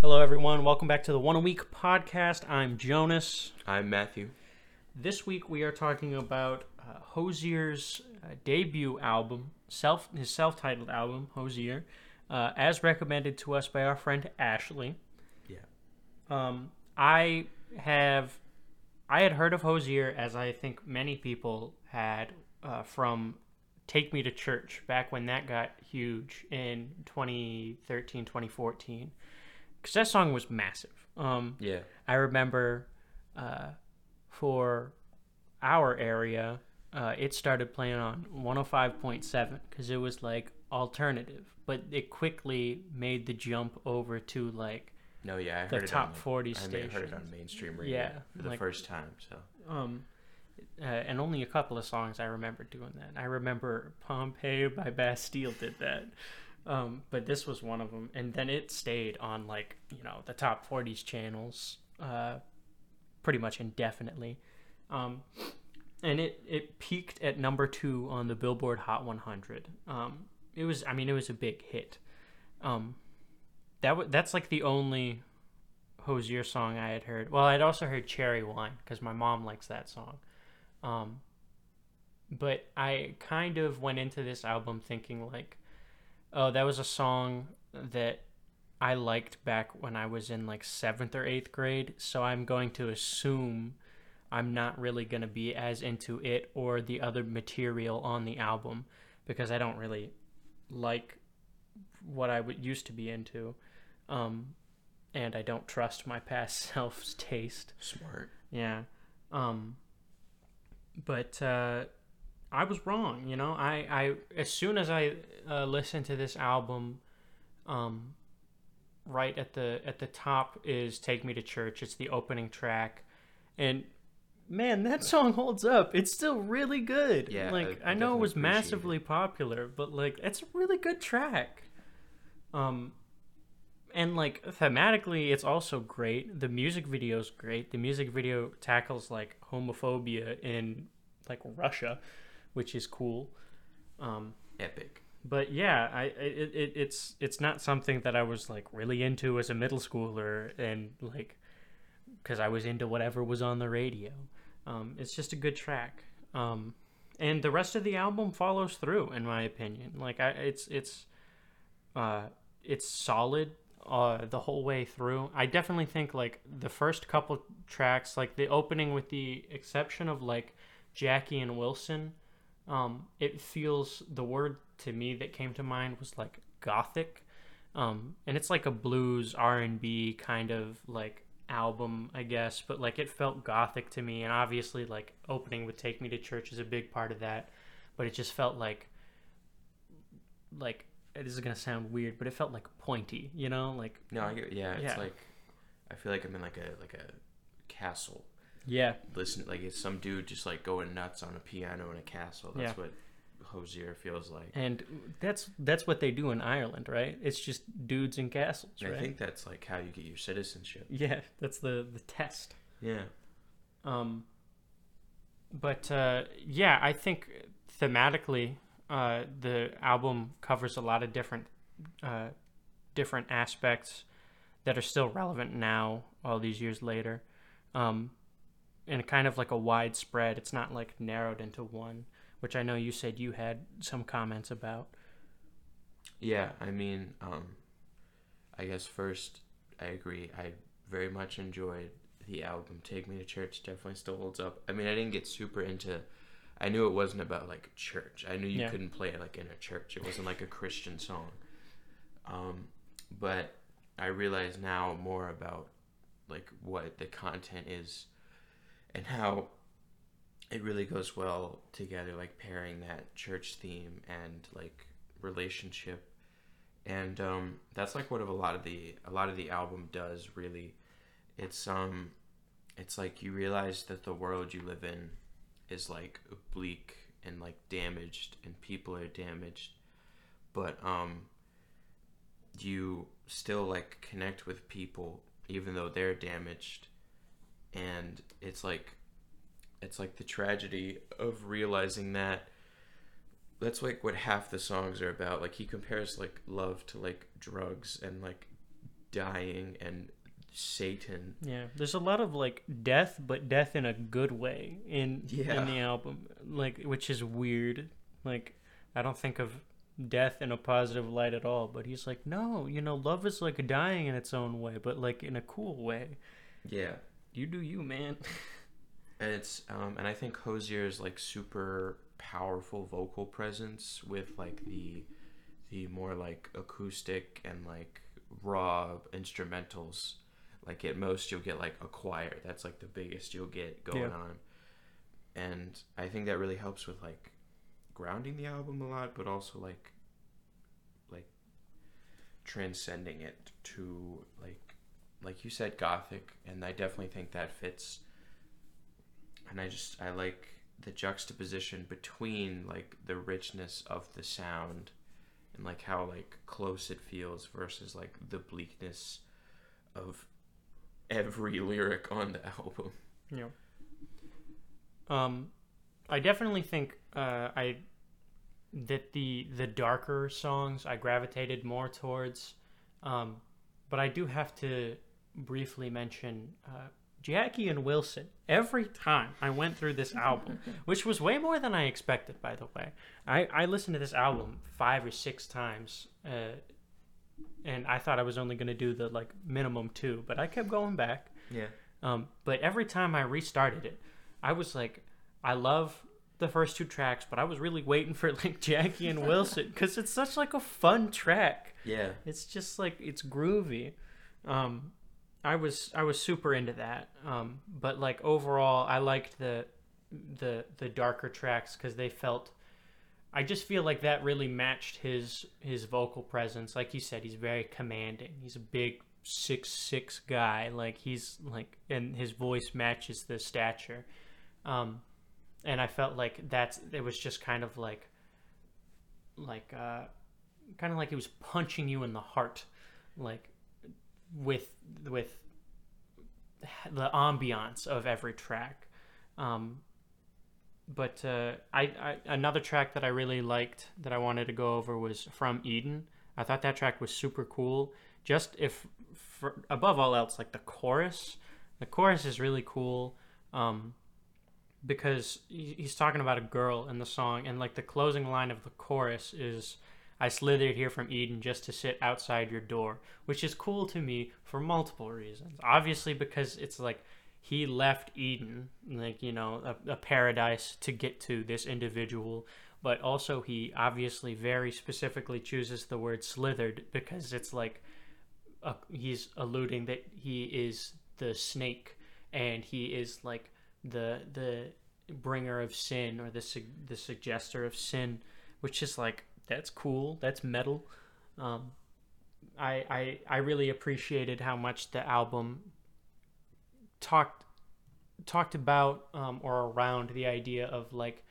Hello, everyone. Welcome back to the One a Week podcast. I'm Jonas. I'm Matthew. This week we are talking about uh, Hozier's uh, debut album, self his self-titled album, Hozier, uh, as recommended to us by our friend Ashley. Yeah. Um, I have, I had heard of Hozier as I think many people had uh, from Take Me to Church back when that got huge in 2013, 2014. Because that song was massive. Um, Yeah. I remember uh, for our area, uh, it started playing on 105.7 because it was like alternative, but it quickly made the jump over to like No, yeah, I The heard it top on, 40 I mean, I heard it on mainstream radio Yeah, for the like- first time. So um, uh, and only a couple of songs I remember doing that. I remember Pompeii by Bastille did that. Um, but this was one of them, and then it stayed on like you know the top 40s channels, uh, pretty much indefinitely, um, and it it peaked at number two on the Billboard Hot 100. Um, it was, I mean, it was a big hit. Um, that w- that's like the only Hozier song I had heard. Well, I'd also heard Cherry Wine because my mom likes that song. Um, but I kind of went into this album thinking like, oh, that was a song that I liked back when I was in like seventh or eighth grade. So I'm going to assume I'm not really going to be as into it or the other material on the album because I don't really like what I would used to be into. Um, and I don't trust my past self's taste. smart. Yeah. Um but uh I was wrong, you know. I I as soon as I uh, listened to this album um right at the at the top is Take Me to Church. It's the opening track. And man, that song holds up. It's still really good. Yeah, Like I- I, know it was appreciate it. massively popular, but like it's a really good track. Um and like thematically it's also great the music video is great the music video tackles like homophobia in like russia which is cool. Um Epic. but yeah i it, it it's it's not something that i was like really into as a middle schooler and like because i was into whatever was on the radio. Um it's just a good track. Um and the rest of the album follows through in my opinion. Like i it's it's uh it's solid uh the whole way through. I definitely think like the first couple tracks like the opening with the exception of like jackie and wilson um it feels the word to me that came to mind was like gothic um and it's like a blues r&b kind of like album i guess but like it felt gothic to me and obviously like opening with take me to church is a big part of that but it just felt like like this is gonna sound weird but it felt like pointy you know like No, I get, yeah, it's Yeah. like I feel like I'm in like a like a castle. Yeah Listen, like it's some dude just like going nuts on a piano in a castle. That's Yeah. what Hozier feels like. and that's that's what they do in ireland right it's just dudes in castles right I think that's like how you get your citizenship. yeah that's the the test Yeah. Um, but uh, yeah, I think thematically, uh, the album covers a lot of different, uh, different aspects that are still relevant now, all these years later, um, and kind of like a widespread. It's not like narrowed into one, which I know you said you had some comments about. Yeah, I mean, um, I guess first, I agree. I very much enjoyed the album. Take Me to Church definitely still holds up. I mean, I didn't get super into. I knew it wasn't about like church. I knew you Yeah. couldn't play it like in a church. It wasn't like a Christian song. Um, but I realize now more about like what the content is and how it really goes well together like pairing that church theme and like relationship. And um that's like what a lot of the a lot of the album does really. It's um it's like you realize that the world you live in is like bleak and like damaged and people are damaged. But um you still like connect with people even though they're damaged and it's like it's like the tragedy of realizing that that's like what half the songs are about like he compares like love to like drugs and like dying and Satan. Yeah, there's a lot of like death, but death in a good way in Yeah. in the album, like which is weird. Like I don't think of death in a positive light at all, but he's like, no, you know, love is like dying in its own way, but like in a cool way. Yeah. You do you, man. And it's um and I think Hozier's like super powerful vocal presence with like the the more like acoustic and like raw instrumentals. Like at most you'll get like a choir. That's like the biggest you'll get going Yeah. on. And I think that really helps with like grounding the album a lot, but also like like transcending it to like like you said gothic and I definitely think that fits and I just I like the juxtaposition between like the richness of the sound and like how like close it feels versus like the bleakness of every lyric on the album. Yeah. Um, I definitely think uh, I that the the darker songs I gravitated more towards, um, but I do have to briefly mention uh, Jackie and Wilson. Every time I went through this album, which was way more than I expected, by the way, I I listened to this album five or six times. Uh, and I thought I was only going to do the like minimum two, but I kept going back. Yeah. Um, but every time I restarted it, I was like, I love the first two tracks, but I was really waiting for like Jackie and Wilson because it's such like a fun track. Yeah. It's just like it's groovy. Um, I was I was super into that. Um, but like overall, I liked the the the darker tracks because they felt. I just feel like that really matched his his vocal presence. Like you said, he's very commanding. He's a big six six guy. Like he's like, and his voice matches the stature. Um, and I felt like that's it was just kind of like, like uh, kind of like he was punching you in the heart, like with with the ambiance of every track. Um, but uh, I, I another track that I really liked that I wanted to go over was from Eden. I thought that track was super cool. Just if for, above all else, like the chorus, the chorus is really cool. Um, because he's talking about a girl in the song, and like the closing line of the chorus is, "I slithered here from Eden just to sit outside your door," which is cool to me for multiple reasons. Obviously, because it's like he left Eden, like you know, a, a paradise to get to this individual, but also he obviously very specifically chooses the word slithered because it's like he's alluding that he is the snake and he is like the the bringer of sin or the su- the suggester of sin which is like that's cool that's metal um I, I I really appreciated how much the album talked talked about um, or around the idea of like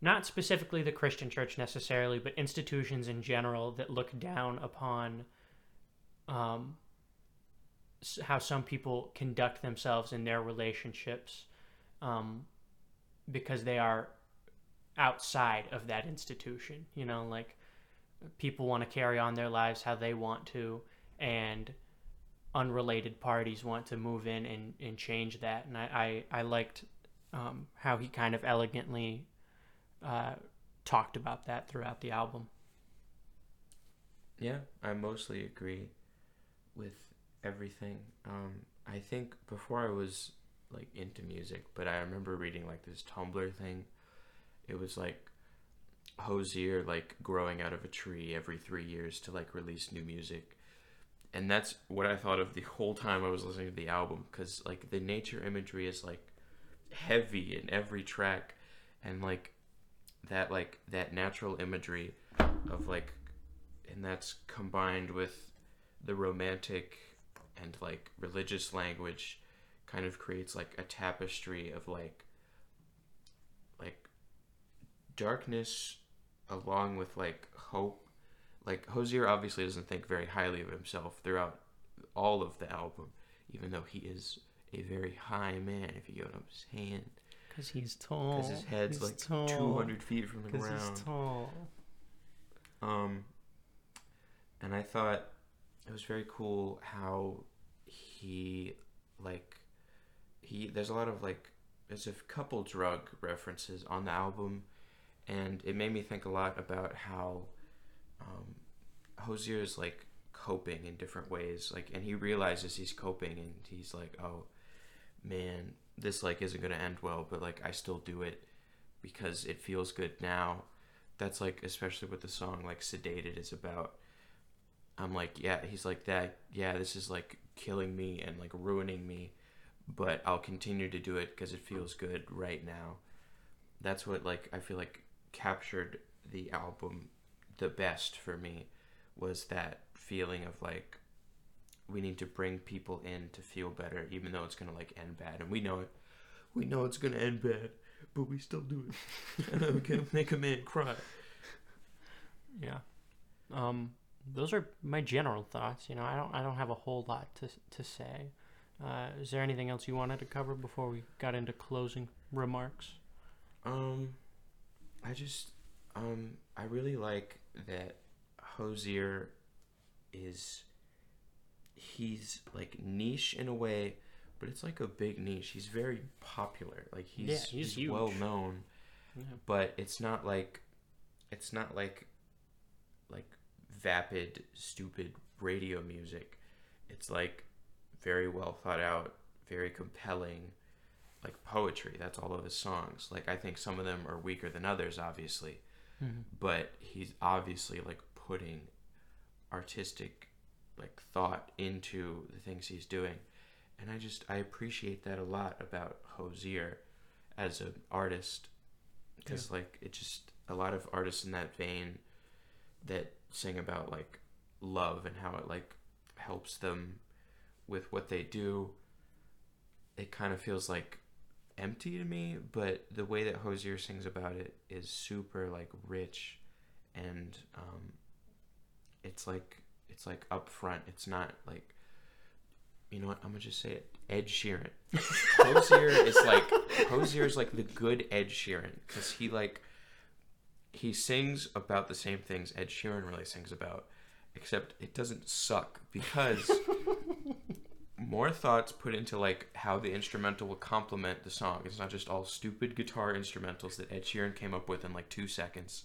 not specifically the Christian church necessarily, but institutions in general that look down upon um, how some people conduct themselves in their relationships um, because they are outside of that institution. You know, like people want to carry on their lives how they want to, and unrelated parties want to move in and, and change that. And I, I, I liked um, how he kind of elegantly uh, talked about that throughout the album. Yeah, I mostly agree with everything. Um, I think before I was like into music, but I remember reading like this Tumblr thing. It was like Hozier like growing out of a tree every three years to like release new music, and that's what I thought of the whole time I was listening to the album because like the nature imagery is like heavy in every track, and like that like that natural imagery of like and that's combined with the romantic and like religious language kind of creates like a tapestry of like like darkness along with like hope like hozier obviously doesn't think very highly of himself throughout all of the album even though he is a very high man if you get what i'm saying Because he's tall. because his head's He's like tall. 200 feet from the ground he's tall. um, and I thought it was very cool how he like he there's a lot of like there's a couple drug references on the album and it made me think a lot about how um, Hozier is like coping in different ways like and he realizes he's coping and he's like oh man this like isn't gonna end well but like I still do it because it feels good now. That's like especially what the song like sedated is about. I'm like yeah he's like that yeah this is like killing me and like ruining me but I'll continue to do it because it feels good right now. That's what like I feel like captured the album the best for me was that feeling of like we need to bring people in to feel better even though it's gonna like end bad and we know it we know it's gonna end bad but we still do it and we can make a man cry Yeah. Um, those are my general thoughts. You know, I don't I don't have a whole lot to to say. Uh, is there anything else you wanted to cover before we got into closing remarks? um i just um i really like that hozier is he's like niche in a way but it's like a big niche he's very popular like he's Yeah, he's huge. well known Yeah. but it's not like it's not like like vapid stupid radio music it's like very well thought out very compelling like poetry that's all of his songs. Like i think some of them are weaker than others obviously. Mm-hmm. But he's obviously like putting artistic like thought into the things he's doing. And i just i appreciate that a lot about hozier as an artist. Because like it just a lot of artists in that vein that sing about like love and how it like helps them with what they do it kind of feels like empty to me but the way that hozier sings about it is super like rich and um it's like it's like upfront. It's not like you know what? I'm gonna just say it. Ed sheeran. Hozier is like hozier is like the good ed sheeran because he like he sings about the same things ed sheeran really sings about except it doesn't suck because more thoughts put into like how the instrumental will complement the song. It's not just all stupid guitar instrumentals that Ed Sheeran came up with in like two seconds.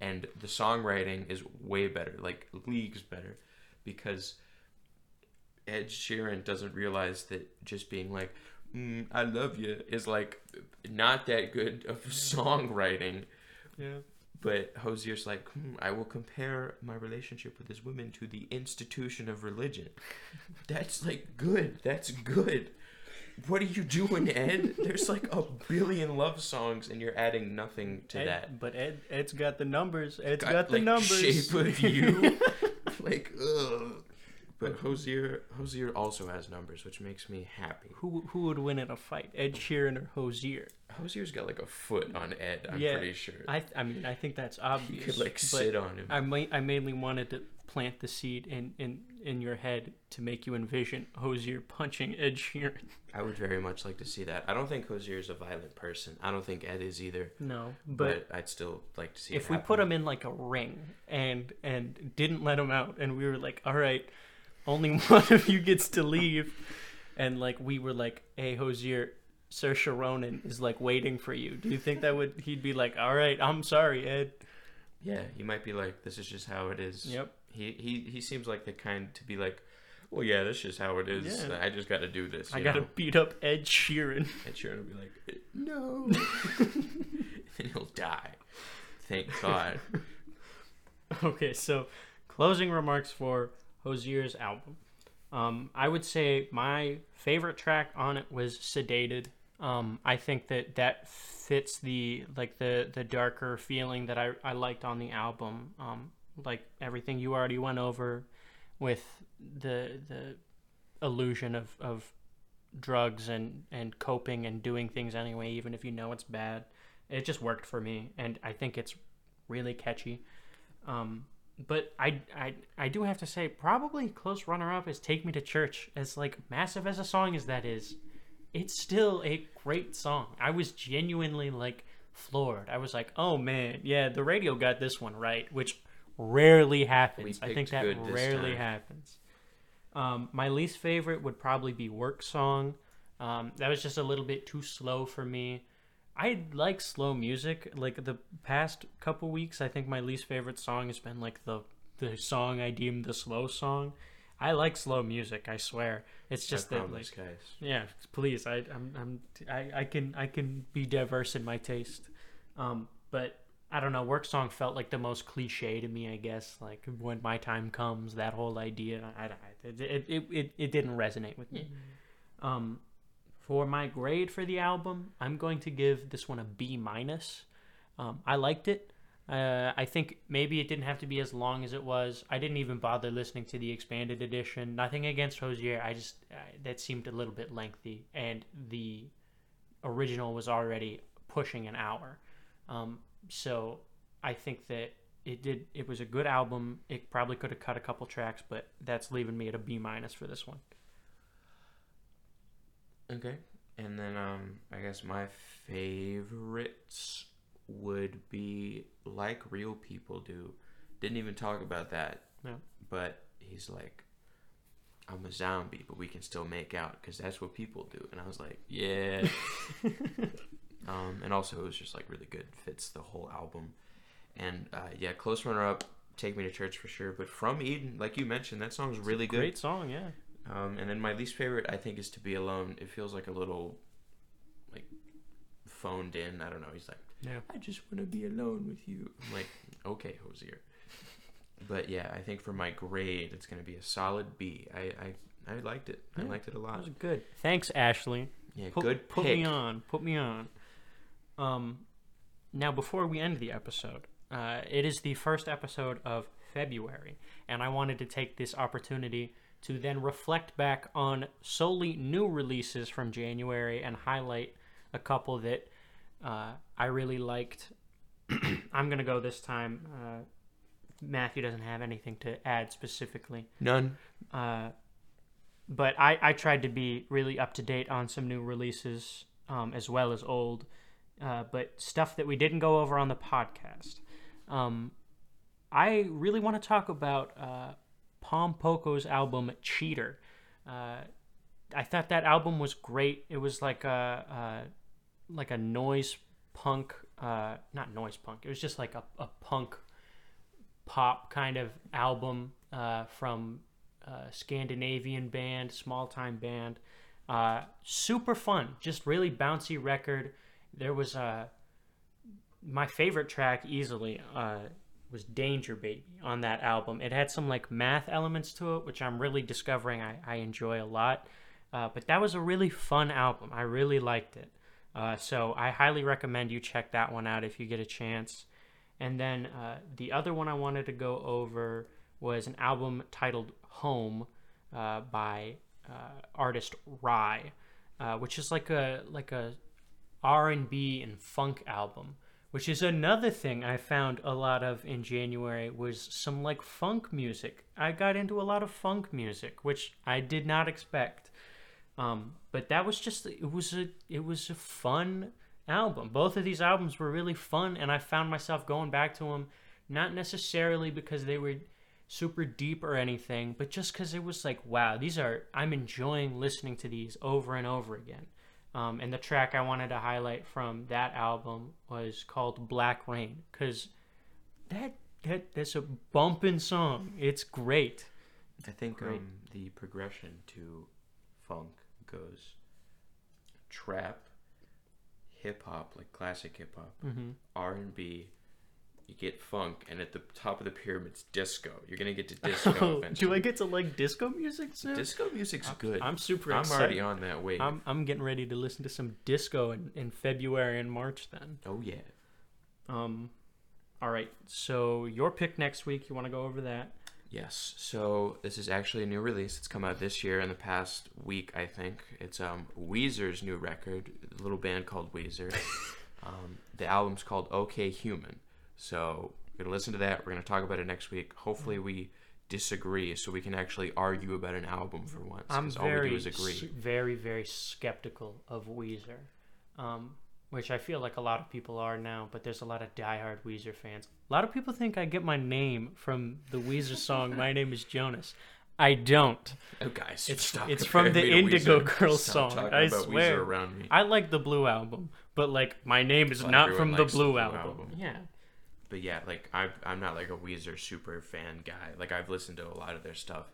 And the songwriting is way better, like leagues better, because Ed Sheeran doesn't realize that just being like, mm, "I love you" is like not that good of songwriting. Yeah. But Hozier's like, hmm, I will compare my relationship with this woman to the institution of religion. That's like good. That's good. What are you doing, Ed? There's like a billion love songs, and you're adding nothing to Ed, that. But Ed Ed's got the numbers. Ed's got, Got, the like, numbers. Shape of you. like, ugh. But Hozier, Hozier also has numbers, which makes me happy. who who would win in a fight, Ed Sheeran or Hozier? Hozier's got like a foot on Ed. I'm Yeah, pretty sure. I I mean I think that's he obvious. could like sit on him. I ma- I mainly wanted to plant the seed in, in in your head to make you envision Hozier punching Ed Sheeran. I would very much like to see that. I don't think Hozier is a violent person. I don't think Ed is either. No, but, But, I'd still like to see. if we put him in like a ring and and didn't let him out, and we were like, all right, only one of you gets to leave, and like we were like, hey Hozier. Sir Sharonan is like waiting for you. Do you think that would he'd be like, "All right, I'm sorry, Ed." yeah, he might be like, "This is just how it is." Yep. He he he seems like the kind to be like, "Well, yeah, that's just how it is. Yeah. I just got to do this." I gotta know? beat up Ed Sheeran. Ed Sheeran will be like, "No," and he'll die. Thank God. Okay, so closing remarks for Hozier's album. Um, I would say my favorite track on it was "Sedated." Um, I think that that fits the like the the darker feeling that I, I liked on the album. Um, like everything you already went over with the the illusion of, of drugs and, and coping and doing things anyway, even if you know it's bad. It just worked for me, and I think it's really catchy. Um, but I, I I do have to say, probably close runner up is "Take Me to Church." As like massive as a song as that is, it's still a great song. I was genuinely like floored. I was like, oh man, yeah, the radio got this one right, which rarely happens. I think that rarely happens. Um, my least favorite would probably be Work Song. Um, that was just a little bit too slow for me. I like slow music. Like the past couple weeks, I think my least favorite song has been like the the song I deem the slow song. I like slow music. I swear. It's just I that like guys. yeah, please. I I'm, I'm I, I can I can be diverse in my taste. Um, but I don't know. Work song felt like the most cliche to me. I guess like when my time comes, that whole idea. I, I it, it, it it it didn't resonate with me. Um, for my grade for the album, I'm going to give this one a B minus. Um, I liked it. Uh, I think maybe it didn't have to be as long as it was. I didn't even bother listening to the expanded edition. Nothing against Hozier. I just uh, that seemed a little bit lengthy, and the original was already pushing an hour. Um, so I think that it did. It was a good album. It probably could have cut a couple tracks, but that's leaving me at a B minus for this one. Okay. And then um I guess my favorites would be like real people do. Didn't even talk about that. Yeah. But he's like I'm a zombie, but we can still make out because that's what people do. And I was like, yeah. um, and also, it was just like really good. Fits the whole album. And uh, yeah, close runner up, Take Me to Church for sure. But From Eden, like you mentioned, that song's really good. Great song, yeah. Um, and then my least favorite, I think, is to be alone. It feels like a little, like, phoned in. I don't know. He's like, Yeah. I just want to be alone with you. I'm like, okay, Hozier. But yeah, I think for my grade, it's gonna be a solid B. I I, I liked it. I liked it a lot. was good. Thanks, Ashley. Yeah, Put, good put me on. Put me on. Um, now before we end the episode, uh, it is the first episode of February, and I wanted to take this opportunity to then reflect back on solely new releases from January and highlight a couple that uh, I really liked. I'm gonna go this time. Uh, Matthew doesn't have anything to add specifically. None. Uh, but I, I tried to be really up to date on some new releases um, as well as old, uh, but stuff that we didn't go over on the podcast. Um, I really want to talk about uh, Poco's album Cheater. Uh, I thought that album was great. It was like a, a like a noise punk, uh, not noise punk. It was just like a, a punk pop kind of album uh, from a Scandinavian band, small time band. Uh, super fun, just really bouncy record. There was a my favorite track easily uh, was Danger Baby on that album. It had some like math elements to it, which I'm really discovering I, I enjoy a lot. Uh, but that was a really fun album. I really liked it. Uh, so I highly recommend you check that one out if you get a chance. And then uh, the other one I wanted to go over was an album titled Home uh, by uh, artist Rhye, uh, which is like a like a R&B and funk album, which is another thing I found a lot of in January was some like funk music. I got into a lot of funk music, which I did not expect. Um, but that was just it was a it was a fun album. Both of these albums were really fun, and I found myself going back to them, not necessarily because they were super deep or anything, but just because it was like, wow, these are I'm enjoying listening to these over and over again. Um, and the track I wanted to highlight from that album was called Black Rain, because that that that's a bumping song. It's great. I think Great. um, the progression to funk goes trap, hip hop, like classic hip hop, Mm-hmm. R and B. You get funk, and at the top of the pyramid's disco. You're gonna get to disco Oh, eventually. do I get to like disco music soon? Disco music's good. I'm super I'm excited. already on that wave. I'm I'm getting ready to listen to some disco in, in February and March then. oh yeah. Um all right. So your pick next week, you want to go over that? Yes. So this is actually a new release. It's come out this year in the past week, I think. It's um Weezer's new record, a little band called Weezer. um, the album's called OK Human. So we're gonna listen to that. We're gonna talk about it next week. Hopefully we disagree, so we can actually argue about an album for once. I'm Because all we very do is agree. very very skeptical of Weezer. Um which I feel like a lot of people are now, but there's a lot of diehard Weezer fans. A lot of people think I get my name from the Weezer song "My Name Is Jonas." I don't. Oh, guys, It's- stop it's from the Indigo Girls song, I swear. I like the Blue album, but like my name is not from the Blue, Blue album. album. Yeah. But yeah, like I I'm not like a Weezer super fan guy. Like I've listened to a lot of their stuff,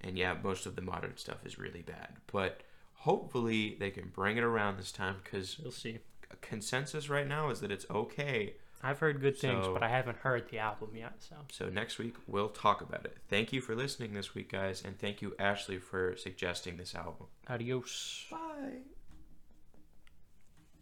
and yeah, most of the modern stuff is really bad. But hopefully they can bring it around this time because We'll see. consensus right now is that it's okay. I've heard good things, So- but I haven't heard the album yet. So So next week we'll talk about it. Thank you for listening this week, guys, and thank you Ashley for suggesting this album. adios. Bye.